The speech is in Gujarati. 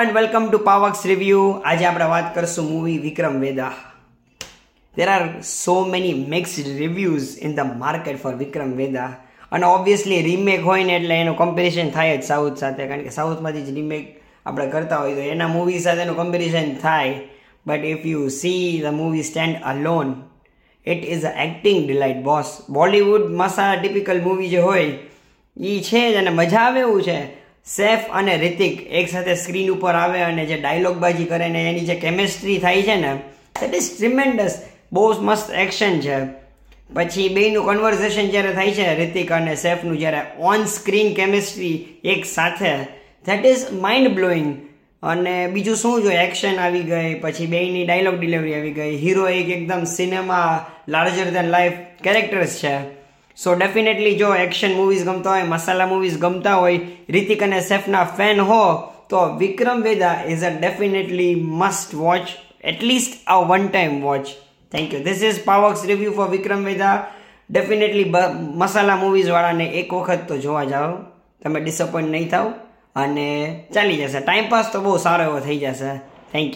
એન્ડ વેલકમ ટુ પાવક્સ રિવ્યુ આજે આપણે વાત કરશું movie Vikram Vedha there are so many mixed reviews in the market for Vikram Vedha અને ઓબ્વિયસલી રીમેક હોય ને એટલે એનું કમ્પેરિઝન થાય જ સાઉથ સાથે. કારણ કે સાઉથમાંથી જ રીમેક આપણે કરતા હોય તો એના મૂવી સાથેનું કમ્પેરિઝન થાય. But if you see the movie stand alone it is a acting delight boss Bollywood મસા ટિપિકલ મૂવી જે હોય એ છે જ અને મજા આવે એવું છે. સેફ અને રિતિક એક સાથે સ્ક્રીન ઉપર આવે અને જે ડાયલોગબાજી કરે ને એની જે કેમેસ્ટ્રી થાય છે ને દેટ ઇઝ ટ્રીમેન્ડસ બહુ મસ્ત એક્શન છે. પછી બેયનું કન્વર્ઝેશન જ્યારે થાય છે, રિતિક અને સેફનું જ્યારે ઓન સ્ક્રીન કેમેસ્ટ્રી એક સાથે ધેટ ઇઝ માઇન્ડ બ્લોઈંગ અને બીજું શું જો એક્શન આવી ગઈ, પછી બેયની ડાયલોગ ડિલિવરી આવી ગઈ. હીરો એક એકદમ cinema larger than life characters છે. સો ડેફિનેટલી જો એક્શન મૂવીઝ ગમતા હોય, મસાલા મૂવીઝ ગમતા હોય, રિતિક અને સેફના ફેન હો, તો Vikram Vedha is a definitely must watch at least a one time watch thank you this is પાવક્સ review for Vikram Vedha definitely masala મૂવીઝવાળાને એક વખત તો જોવા જાઓ. તમે ડિસઅપોઇન્ટ નહીં થાવ. અને ચાલી જશે. ટાઈમ પાસ તો બહુ સારો એવો થઈ જશે. Thank you